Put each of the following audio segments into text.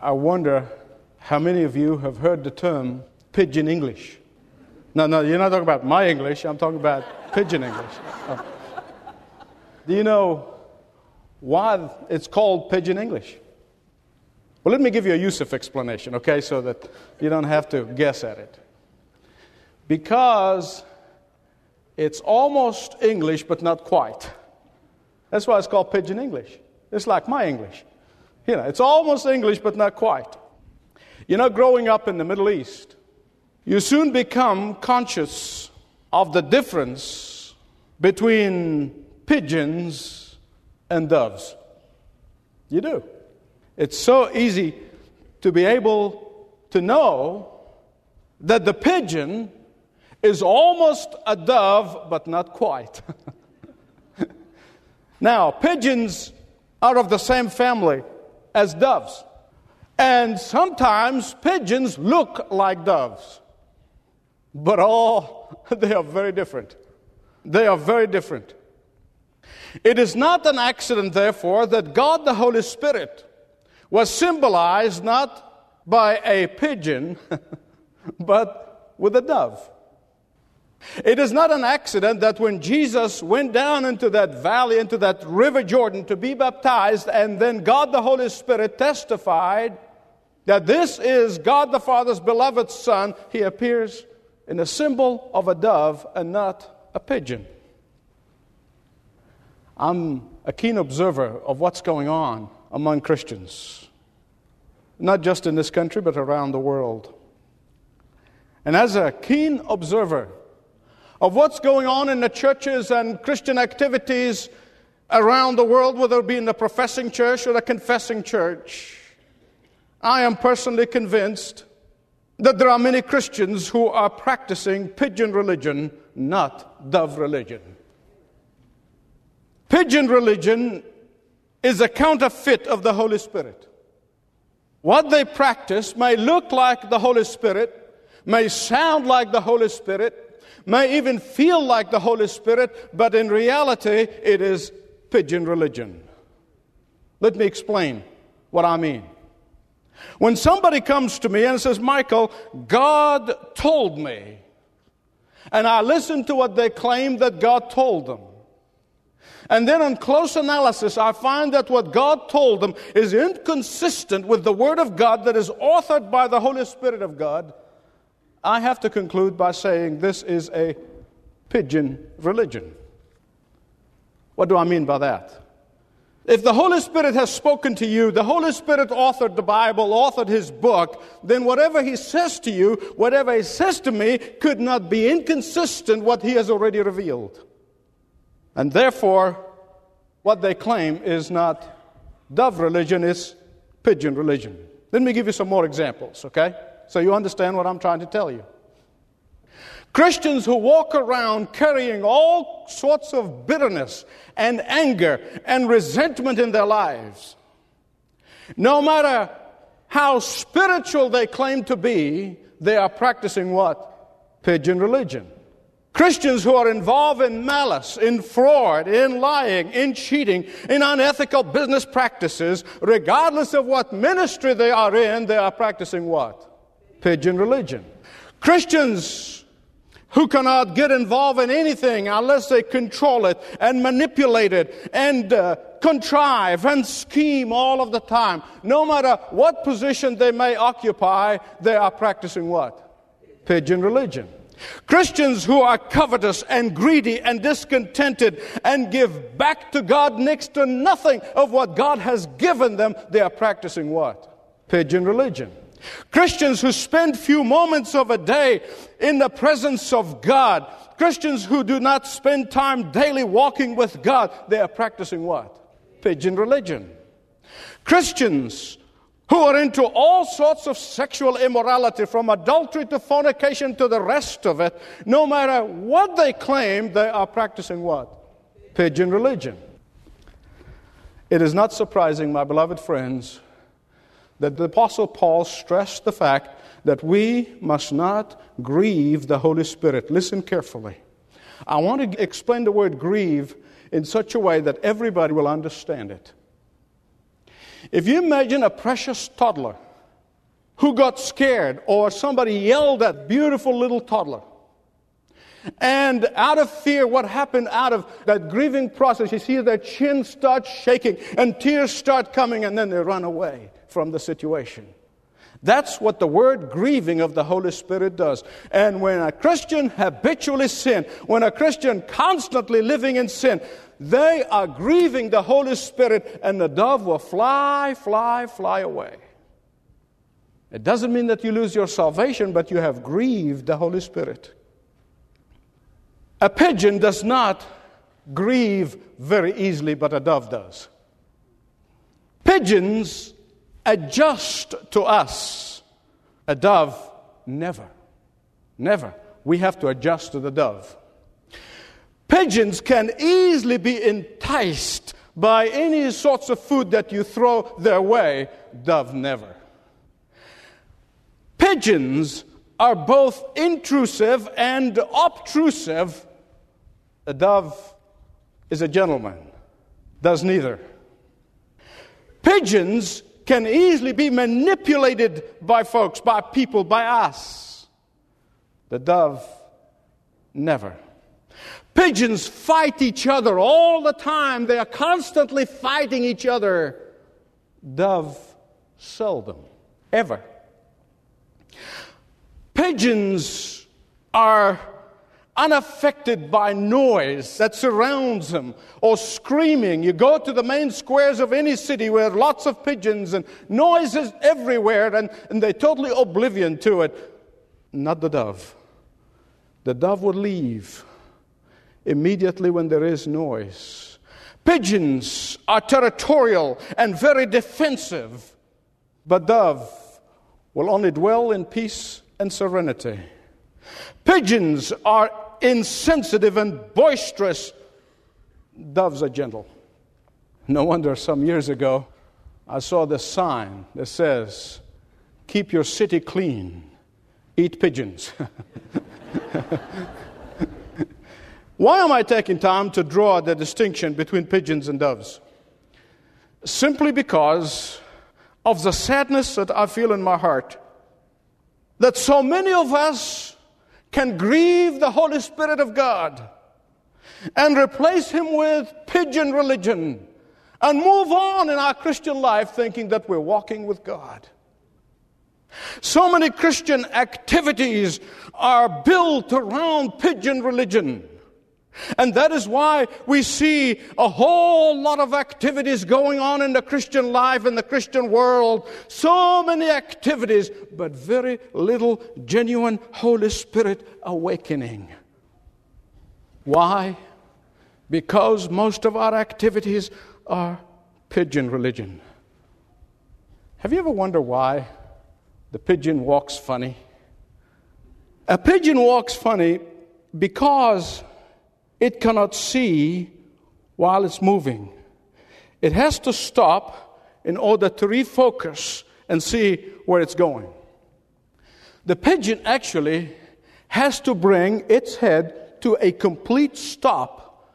I wonder how many of you have heard the term pidgin English. No, no, you're not talking about my English, I'm talking about pidgin English. Oh. Do you know why it's called pidgin English? Well, let me give you a Youssef explanation, okay, so that you don't have to guess at it. Because it's almost English, but not quite. That's why it's called pidgin English. It's like my English. You know, it's almost English, but not quite. You know, growing up in the Middle East, you soon become conscious of the difference between pigeons and doves. You do. It's so easy to be able to know that the pigeon is almost a dove, but not quite. now, pigeons are of the same family as doves. And sometimes pigeons look like doves. But all, they are very different. They are very different. It is not an accident, therefore, that God the Holy Spirit was symbolized not by a pigeon, but with a dove. It is not an accident that when Jesus went down into that valley, into that river Jordan to be baptized, and then God the Holy Spirit testified that this is God the Father's beloved Son, he appears in a symbol of a dove and not a pigeon. I'm a keen observer of what's going on among Christians, not just in this country, but around the world. And as a keen observer, of what's going on in the churches and Christian activities around the world, whether it be in the professing church or the confessing church, I am personally convinced that there are many Christians who are practicing pigeon religion, not dove religion. Pigeon religion is a counterfeit of the Holy Spirit. What they practice may look like the Holy Spirit, may sound like the Holy Spirit, may even feel like the Holy Spirit, but in reality, it is pigeon religion. Let me explain what I mean. When somebody comes to me and says, Michael, God told me, and I listen to what they claim that God told them. And then on close analysis, I find that what God told them is inconsistent with the Word of God that is authored by the Holy Spirit of God. I have to conclude by saying this is a pigeon religion. What do I mean by that? If the Holy Spirit has spoken to you, the Holy Spirit authored the Bible, authored His book, then whatever He says to you, whatever He says to me, could not be inconsistent with what He has already revealed. And therefore, what they claim is not dove religion, it's pigeon religion. Let me give you some more examples, okay? So you understand what I'm trying to tell you. Christians who walk around carrying all sorts of bitterness and anger and resentment in their lives, no matter how spiritual they claim to be, they are practicing what? Pigeon religion. Christians who are involved in malice, in fraud, in lying, in cheating, in unethical business practices, regardless of what ministry they are in, they are practicing what? Pigeon religion. Christians who cannot get involved in anything unless they control it and manipulate it and uh, contrive and scheme all of the time. No matter what position they may occupy, they are practicing what? Pigeon religion. Christians who are covetous and greedy and discontented and give back to God next to nothing of what God has given them, they are practicing what? Pigeon religion. Christians who spend few moments of a day in the presence of God. Christians who do not spend time daily walking with God. They are practicing what? Pigeon religion. Christians who are into all sorts of sexual immorality, from adultery to fornication to the rest of it, no matter what they claim, they are practicing what? Pigeon religion. It is not surprising, my beloved friends, that the Apostle Paul stressed the fact that we must not grieve the Holy Spirit. Listen carefully. I want to explain the word grieve in such a way that everybody will understand it. If you imagine a precious toddler who got scared or somebody yelled at beautiful little toddler. And out of fear, what happened out of that grieving process, you see their chin start shaking and tears start coming and then they run away from the situation. That's what the word grieving of the Holy Spirit does. And when a Christian habitually sin, when a Christian constantly living in sin, they are grieving the Holy Spirit and the dove will fly, fly, fly away. It doesn't mean that you lose your salvation, but you have grieved the Holy Spirit. A pigeon does not grieve very easily, but a dove does. Pigeons adjust to us. A dove, never. Never. We have to adjust to the dove. Pigeons can easily be enticed by any sorts of food that you throw their way. Dove, never. Pigeons are both intrusive and obtrusive. A dove is a gentleman, does neither. Pigeons can easily be manipulated by folks, by people, by us. The dove, never. Pigeons fight each other all the time. They are constantly fighting each other. Dove, seldom, ever. Pigeons are unaffected by noise that surrounds them or screaming. You go to the main squares of any city where lots of pigeons and noises everywhere and, and they're totally oblivion to it. Not the dove. The dove would leave immediately when there is noise. Pigeons are territorial and very defensive, but dove will only dwell in peace and serenity. Pigeons are insensitive and boisterous. Doves are gentle. No wonder some years ago I saw this sign that says, Keep your city clean, eat pigeons. Why am I taking time to draw the distinction between pigeons and doves? Simply because of the sadness that I feel in my heart that so many of us can grieve the Holy Spirit of God and replace Him with pigeon religion and move on in our Christian life thinking that we're walking with God. So many Christian activities are built around pigeon religion. And that is why we see a whole lot of activities going on in the Christian life, in the Christian world. So many activities, but very little genuine Holy Spirit awakening. Why? Because most of our activities are pigeon religion. Have you ever wondered why the pigeon walks funny? A pigeon walks funny because it cannot see while it's moving. It has to stop in order to refocus and see where it's going. The pigeon actually has to bring its head to a complete stop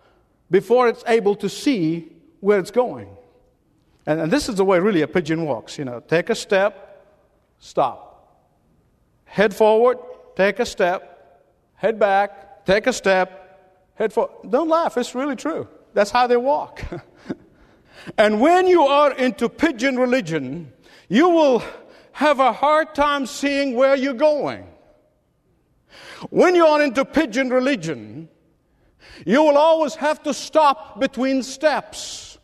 before it's able to see where it's going. And, and this is the way really a pigeon walks. You know, take a step, stop. Head forward, take a step, head back, take a step, Head for, don't laugh, it's really true. That's how they walk. and when you are into pigeon religion, you will have a hard time seeing where you're going. When you are into pigeon religion, you will always have to stop between steps.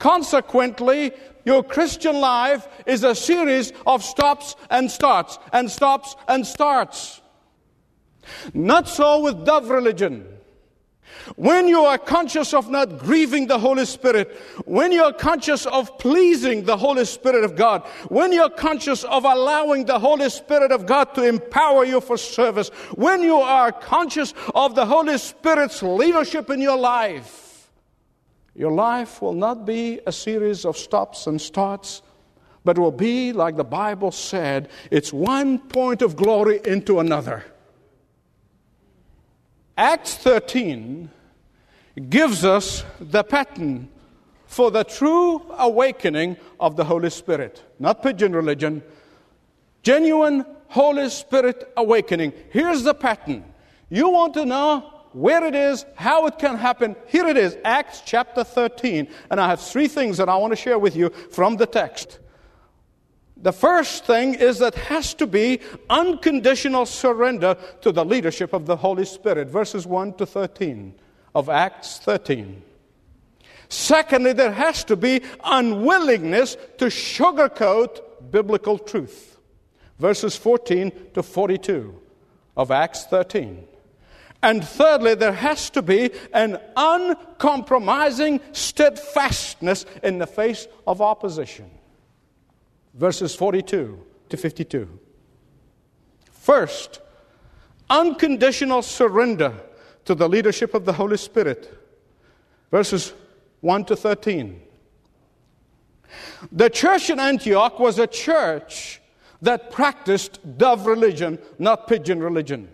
Consequently, your Christian life is a series of stops and starts and stops and starts. Not so with dove religion. When you are conscious of not grieving the Holy Spirit, when you're conscious of pleasing the Holy Spirit of God, when you're conscious of allowing the Holy Spirit of God to empower you for service, when you are conscious of the Holy Spirit's leadership in your life, your life will not be a series of stops and starts, but will be, like the Bible said, it's one point of glory into another. Acts 13 gives us the pattern for the true awakening of the Holy Spirit. Not pigeon religion, Genuine Holy Spirit awakening. Here's the pattern. You want to know where it is, how it can happen. Here it is, Acts chapter 13. And I have three things that I want to share with you from the text. The first thing is that has to be unconditional surrender to the leadership of the Holy Spirit. Verses 1 to 13 of Acts 13. Secondly, there has to be unwillingness to sugarcoat biblical truth. Verses 14 to 42 of Acts 13. And thirdly, there has to be an uncompromising steadfastness in the face of opposition. Verses 42 to 52. First, unconditional surrender to the leadership of the Holy Spirit. Verses 1 to 13. The church in Antioch was a church that practiced dove religion, not pigeon religion.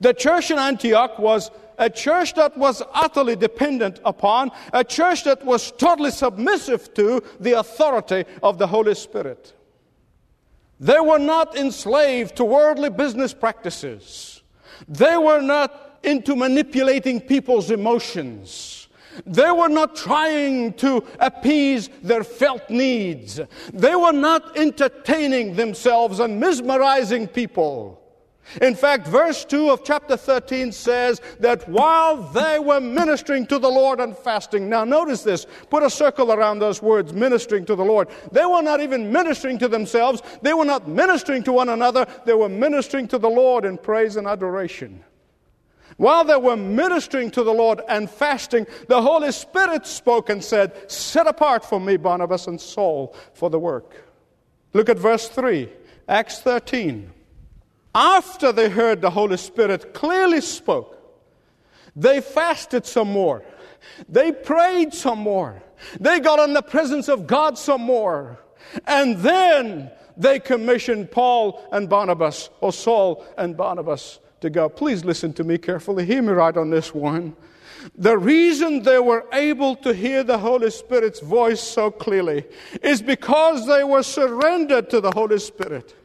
The church in Antioch was a church that was utterly dependent upon, a church that was totally submissive to the authority of the Holy Spirit. They were not enslaved to worldly business practices. They were not into manipulating people's emotions. They were not trying to appease their felt needs. They were not entertaining themselves and mesmerizing people. In fact, verse 2 of chapter 13 says that while they were ministering to the Lord and fasting, now notice this, put a circle around those words, ministering to the Lord. They were not even ministering to themselves, they were not ministering to one another, they were ministering to the Lord in praise and adoration. While they were ministering to the Lord and fasting, the Holy Spirit spoke and said, Set apart for me Barnabas and Saul for the work. Look at verse 3, Acts 13. After they heard the Holy Spirit clearly spoke, they fasted some more. They prayed some more. They got in the presence of God some more. And then they commissioned Paul and Barnabas, or Saul and Barnabas, to go. Please listen to me carefully. Hear me right on this one. The reason they were able to hear the Holy Spirit's voice so clearly is because they were surrendered to the Holy Spirit.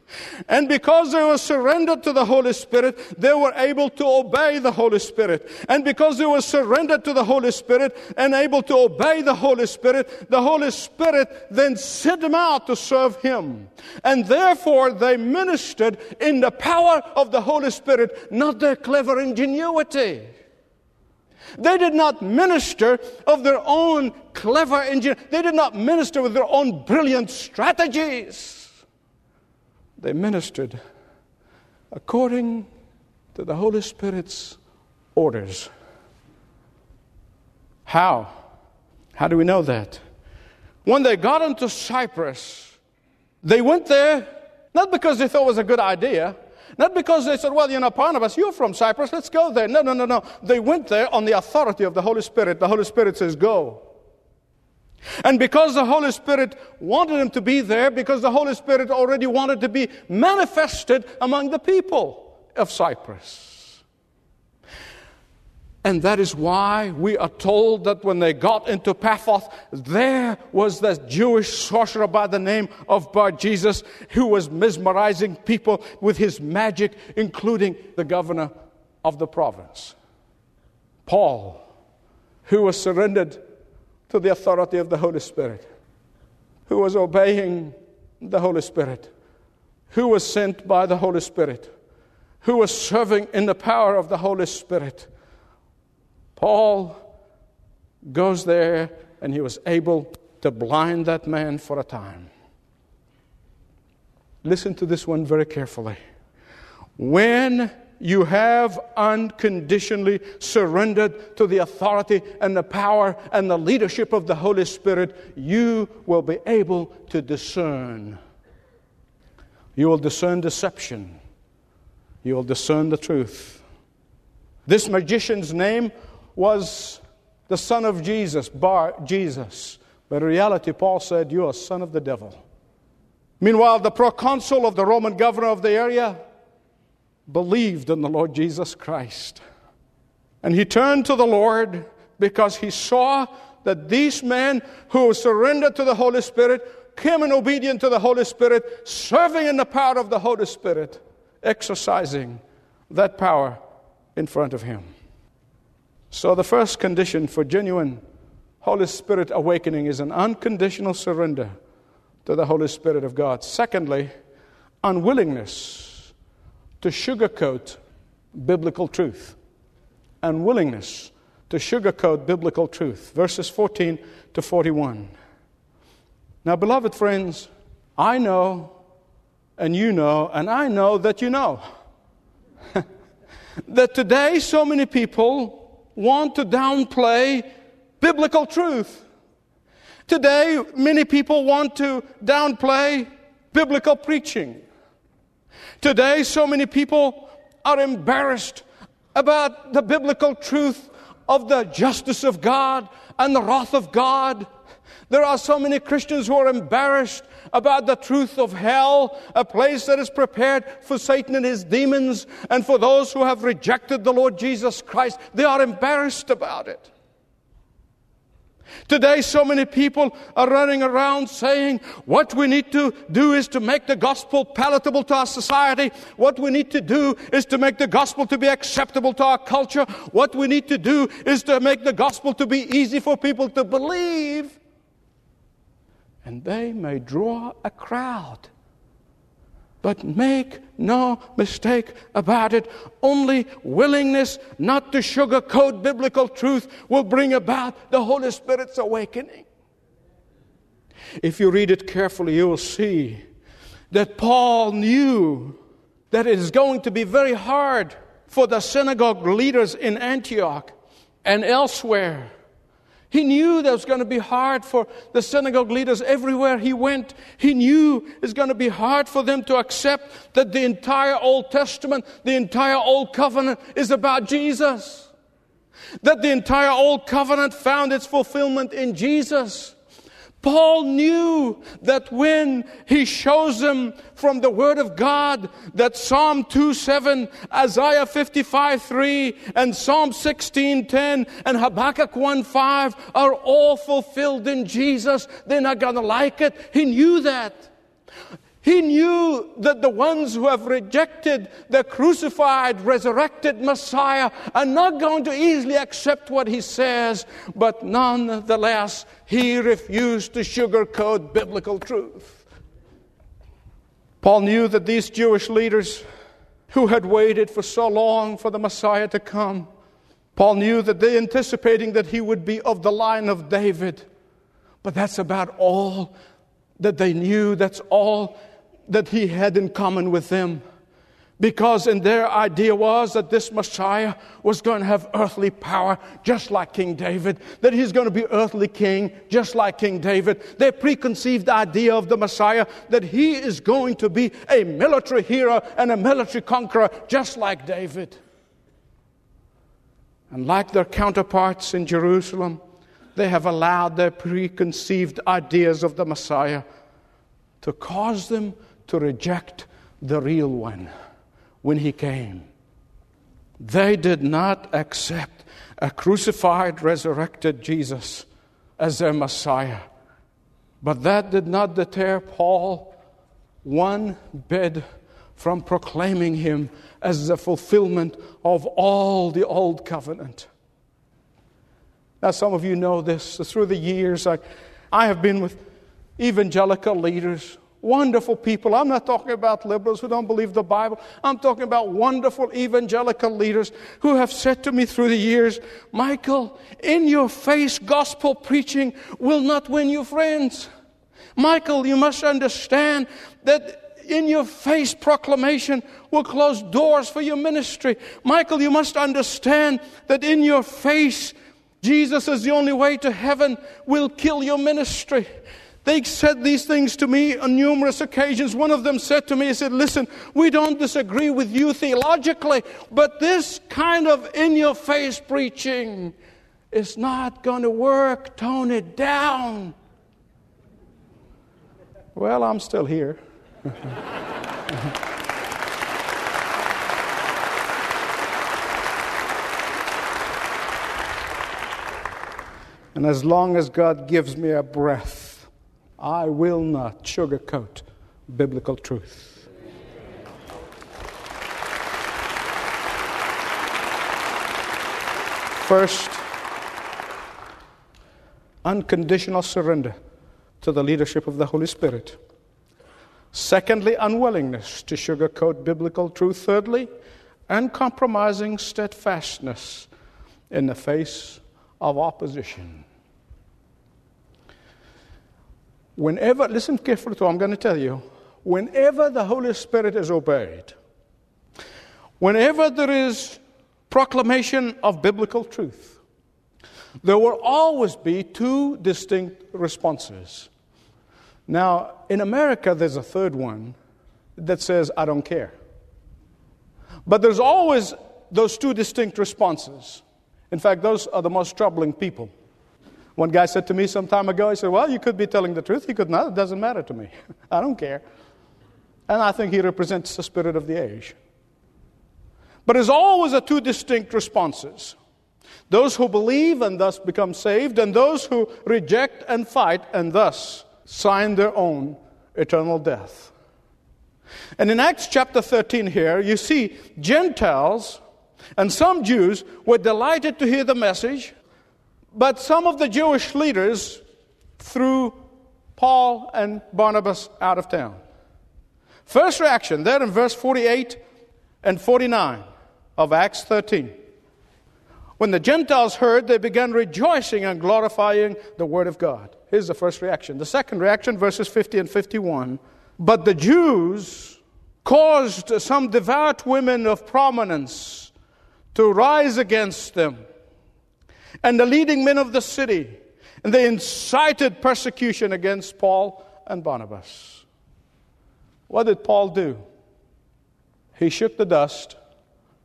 And because they were surrendered to the Holy Spirit, they were able to obey the Holy Spirit. And because they were surrendered to the Holy Spirit and able to obey the Holy Spirit, the Holy Spirit then sent them out to serve Him. And therefore they ministered in the power of the Holy Spirit, not their clever ingenuity. They did not minister of their own clever ingenuity. They did not minister with their own brilliant strategies they ministered according to the Holy Spirit's orders. How? How do we know that? When they got into Cyprus, they went there not because they thought it was a good idea, not because they said, well, you know, Barnabas, you're from Cyprus, let's go there. No, no, no, no. They went there on the authority of the Holy Spirit. The Holy Spirit says, go. And because the Holy Spirit wanted him to be there, because the Holy Spirit already wanted to be manifested among the people of Cyprus. And that is why we are told that when they got into Paphos, there was this Jewish sorcerer by the name of Bar Jesus who was mesmerizing people with his magic, including the governor of the province. Paul, who was surrendered to the authority of the Holy Spirit, who was obeying the Holy Spirit, who was sent by the Holy Spirit, who was serving in the power of the Holy Spirit. Paul goes there and he was able to blind that man for a time. Listen to this one very carefully. When you have unconditionally surrendered to the authority and the power and the leadership of the Holy Spirit, you will be able to discern. You will discern deception. You will discern the truth. This magician's name was the son of Jesus, Bar Jesus. But in reality, Paul said, You are son of the devil. Meanwhile, the proconsul of the Roman governor of the area believed in the Lord Jesus Christ. And he turned to the Lord because he saw that these men who surrendered to the Holy Spirit came in obedience to the Holy Spirit, serving in the power of the Holy Spirit, exercising that power in front of him. So, the first condition for genuine Holy Spirit awakening is an unconditional surrender to the Holy Spirit of God. Secondly, unwillingness to sugarcoat biblical truth. and willingness to sugarcoat biblical truth. Verses 14 to 41. Now, beloved friends, I know, and you know, and I know that you know that today so many people want to downplay biblical truth. Today, many people want to downplay biblical preaching. Today, so many people are embarrassed about the biblical truth of the justice of God and the wrath of God. There are so many Christians who are embarrassed about the truth of hell, a place that is prepared for Satan and his demons, and for those who have rejected the Lord Jesus Christ. They are embarrassed about it. Today, so many people are running around saying what we need to do is to make the gospel palatable to our society. What we need to do is to make the gospel to be acceptable to our culture. What we need to do is to make the gospel to be easy for people to believe. And they may draw a crowd. But make no mistake about it, only willingness not to sugarcoat biblical truth will bring about the Holy Spirit's awakening. If you read it carefully, you will see that Paul knew that it is going to be very hard for the synagogue leaders in Antioch and elsewhere he knew that was going to be hard for the synagogue leaders everywhere he went. He knew it was going to be hard for them to accept that the entire Old Testament, the entire Old Covenant is about Jesus. That the entire Old Covenant found its fulfillment in Jesus. Paul knew that when he shows them from the Word of God that Psalm 2 7, Isaiah 55 3, and Psalm 16 10, and Habakkuk 1 5 are all fulfilled in Jesus, they're not going to like it. He knew that. He knew that the ones who have rejected the crucified, resurrected Messiah are not going to easily accept what he says, but nonetheless, he refused to sugarcoat biblical truth. Paul knew that these Jewish leaders who had waited for so long for the Messiah to come, Paul knew that they anticipating that he would be of the line of David. But that's about all that they knew. That's all that he had in common with them. Because in their idea was that this Messiah was going to have earthly power just like King David, that he's going to be earthly king just like King David. Their preconceived idea of the Messiah that he is going to be a military hero and a military conqueror just like David. And like their counterparts in Jerusalem, they have allowed their preconceived ideas of the Messiah to cause them to reject the real one when he came. They did not accept a crucified, resurrected Jesus as their Messiah. But that did not deter Paul one bit from proclaiming him as the fulfillment of all the old covenant. Now, some of you know this. Through the years, I, I have been with evangelical leaders Wonderful people. I'm not talking about liberals who don't believe the Bible. I'm talking about wonderful evangelical leaders who have said to me through the years, Michael, in your face gospel preaching will not win you friends. Michael, you must understand that in your face proclamation will close doors for your ministry. Michael, you must understand that in your face Jesus is the only way to heaven will kill your ministry. They said these things to me on numerous occasions. One of them said to me, he said, Listen, we don't disagree with you theologically, but this kind of in your face preaching is not going to work. Tone it down. Well, I'm still here. and as long as God gives me a breath, I will not sugarcoat biblical truth. First, unconditional surrender to the leadership of the Holy Spirit. Secondly, unwillingness to sugarcoat biblical truth. Thirdly, uncompromising steadfastness in the face of opposition. Whenever, listen carefully to what I'm going to tell you, whenever the Holy Spirit is obeyed, whenever there is proclamation of biblical truth, there will always be two distinct responses. Now, in America, there's a third one that says, I don't care. But there's always those two distinct responses. In fact, those are the most troubling people. One guy said to me some time ago, he said, Well, you could be telling the truth, you could not. It doesn't matter to me. I don't care. And I think he represents the spirit of the age. But there's always a two distinct responses those who believe and thus become saved, and those who reject and fight and thus sign their own eternal death. And in Acts chapter 13 here, you see Gentiles and some Jews were delighted to hear the message, but some of the Jewish leaders threw Paul and Barnabas out of town. First reaction, there in verse 48 and 49 of Acts 13. When the Gentiles heard, they began rejoicing and glorifying the Word of God. Here's the first reaction. The second reaction, verses 50 and 51. But the Jews caused some devout women of prominence to rise against them, and the leading men of the city, and they incited persecution against Paul and Barnabas. What did Paul do? He shook the dust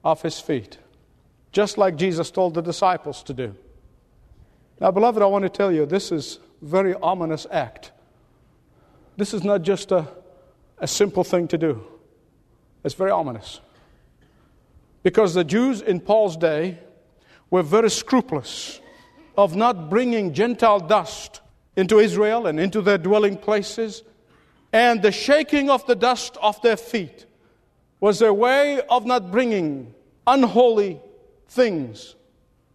off his feet just like Jesus told the disciples to do. Now, beloved, I want to tell you this is a very ominous act. This is not just a, a simple thing to do, it's very ominous. Because the Jews in Paul's day were very scrupulous of not bringing Gentile dust into Israel and into their dwelling places, and the shaking of the dust off their feet was their way of not bringing unholy things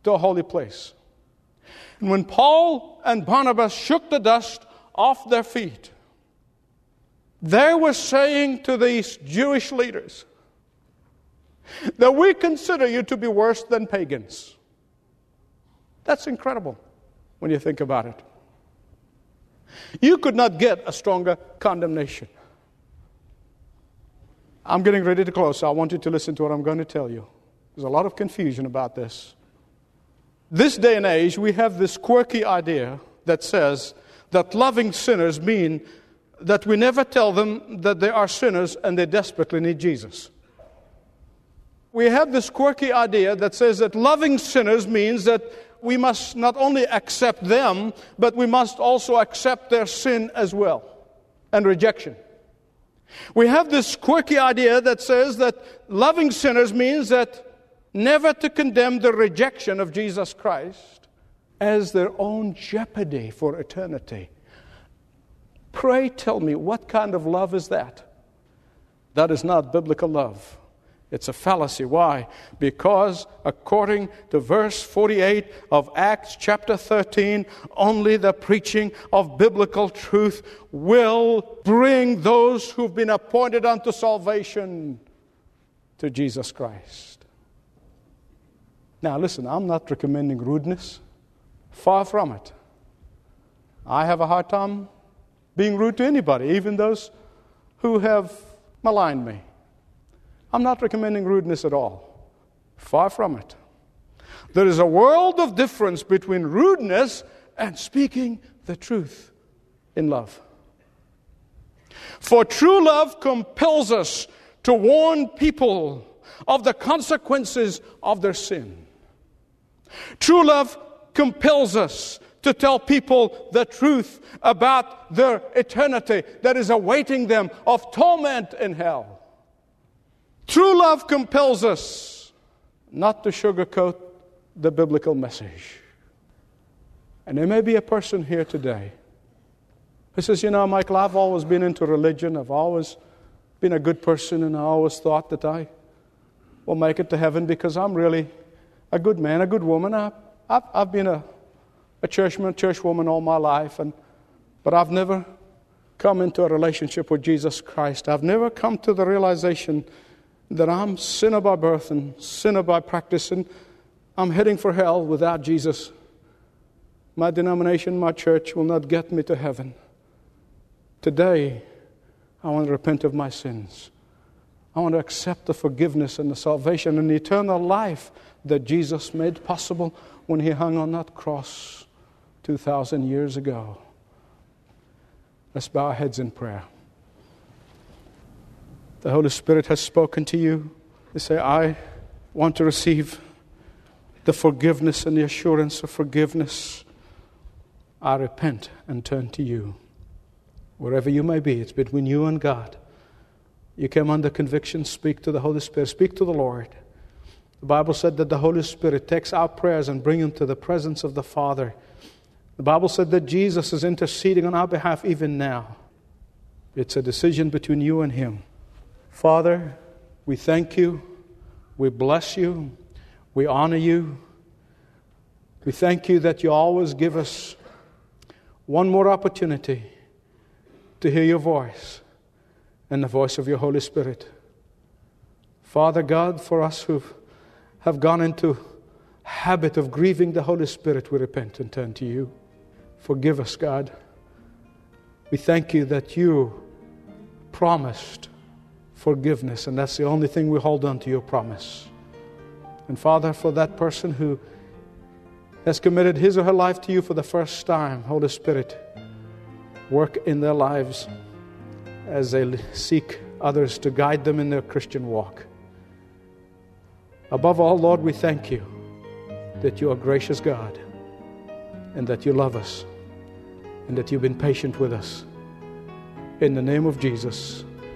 to a holy place. And when Paul and Barnabas shook the dust off their feet, they were saying to these Jewish leaders that we consider you to be worse than pagans. That's incredible when you think about it. You could not get a stronger condemnation. I'm getting ready to close, so I want you to listen to what I'm going to tell you. There's a lot of confusion about this. This day and age, we have this quirky idea that says that loving sinners mean that we never tell them that they are sinners and they desperately need Jesus. We have this quirky idea that says that loving sinners means that we must not only accept them, but we must also accept their sin as well and rejection. We have this quirky idea that says that loving sinners means that never to condemn the rejection of Jesus Christ as their own jeopardy for eternity. Pray tell me, what kind of love is that? That is not biblical love. It's a fallacy. Why? Because according to verse 48 of Acts chapter 13, only the preaching of biblical truth will bring those who've been appointed unto salvation to Jesus Christ. Now, listen, I'm not recommending rudeness. Far from it. I have a hard time being rude to anybody, even those who have maligned me. I'm not recommending rudeness at all. Far from it. There is a world of difference between rudeness and speaking the truth in love. For true love compels us to warn people of the consequences of their sin. True love compels us to tell people the truth about their eternity that is awaiting them of torment in hell. True love compels us not to sugarcoat the biblical message. And there may be a person here today who says, You know, Michael, I've always been into religion. I've always been a good person, and I always thought that I will make it to heaven because I'm really a good man, a good woman. I, I've, I've been a, a churchman, churchwoman all my life, and, but I've never come into a relationship with Jesus Christ. I've never come to the realization that I'm sinner by birth and sinner by practice, and I'm heading for hell without Jesus. My denomination, my church will not get me to heaven. Today, I want to repent of my sins. I want to accept the forgiveness and the salvation and the eternal life that Jesus made possible when he hung on that cross 2,000 years ago. Let's bow our heads in prayer. The Holy Spirit has spoken to you. They say, I want to receive the forgiveness and the assurance of forgiveness. I repent and turn to you. Wherever you may be, it's between you and God. You came under conviction, speak to the Holy Spirit, speak to the Lord. The Bible said that the Holy Spirit takes our prayers and brings them to the presence of the Father. The Bible said that Jesus is interceding on our behalf even now. It's a decision between you and Him. Father, we thank you. We bless you. We honor you. We thank you that you always give us one more opportunity to hear your voice and the voice of your Holy Spirit. Father God, for us who have gone into habit of grieving the Holy Spirit, we repent and turn to you. Forgive us, God. We thank you that you promised forgiveness, and that's the only thing we hold on to your promise. And Father, for that person who has committed his or her life to you for the first time, Holy Spirit, work in their lives as they seek others to guide them in their Christian walk. Above all, Lord, we thank you that you are gracious God and that you love us and that you've been patient with us. In the name of Jesus